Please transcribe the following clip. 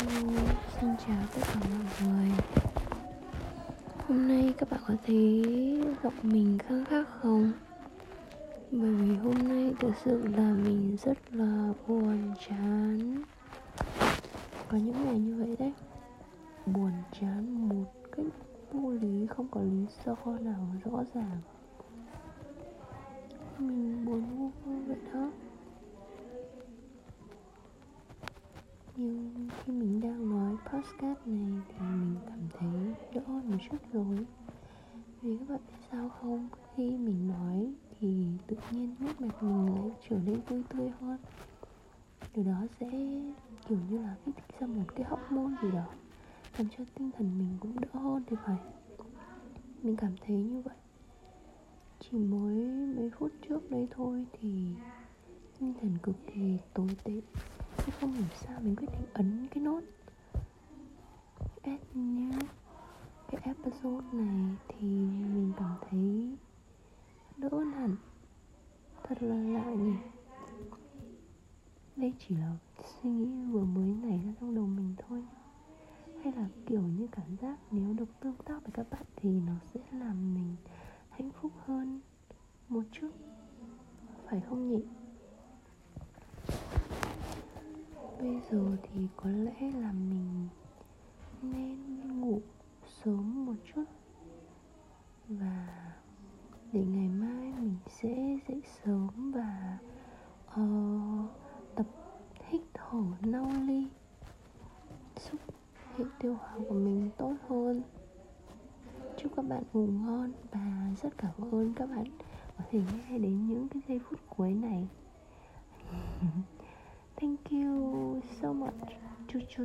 Xin chào tất cả mọi người. Hôm nay các bạn có thấy giọng mình khác khác không? Bởi vì hôm nay thực sự là mình rất là buồn chán. Có những ngày như vậy đấy. Buồn chán một cách vô lý, không có lý do nào rõ ràng. Mình buồn vô vậy đó. Khi mình đang nói podcast này thì mình cảm thấy đỡ hơn một chút rồi. Vì các bạn biết sao không? Khi mình nói thì tự nhiên nét mặt mình lại trở nên vui tươi hơn. Điều đó sẽ kiểu như là kích thích ra một cái hóc môn gì đó, làm cho tinh thần mình cũng đỡ hơn thì phải. Mình cảm thấy như vậy. Chỉ mới mấy phút trước đây thôi thì tinh thần cực kỳ tồi tệ tôi không hiểu sao mình quyết định ấn cái nốt. Add nhé cái episode này thì mình cảm thấy đỡ hẳn. Thật là lạ nhỉ. Đây chỉ là suy nghĩ vừa mới nảy ra trong đầu mình thôi. Hay là kiểu như cảm giác nếu được tương tác với các bạn thì nó sẽ làm mình hạnh phúc hơn một chút. Phải không nhỉ? Bây giờ thì có lẽ là mình nên ngủ sớm một chút. Và để ngày mai mình sẽ dậy sớm và uh, tập hít thở nâu ly giúp hệ tiêu hóa của mình tốt hơn. Chúc các bạn ngủ ngon và rất cảm ơn các bạn có thể nghe đến những cái giây phút cuối này. 就就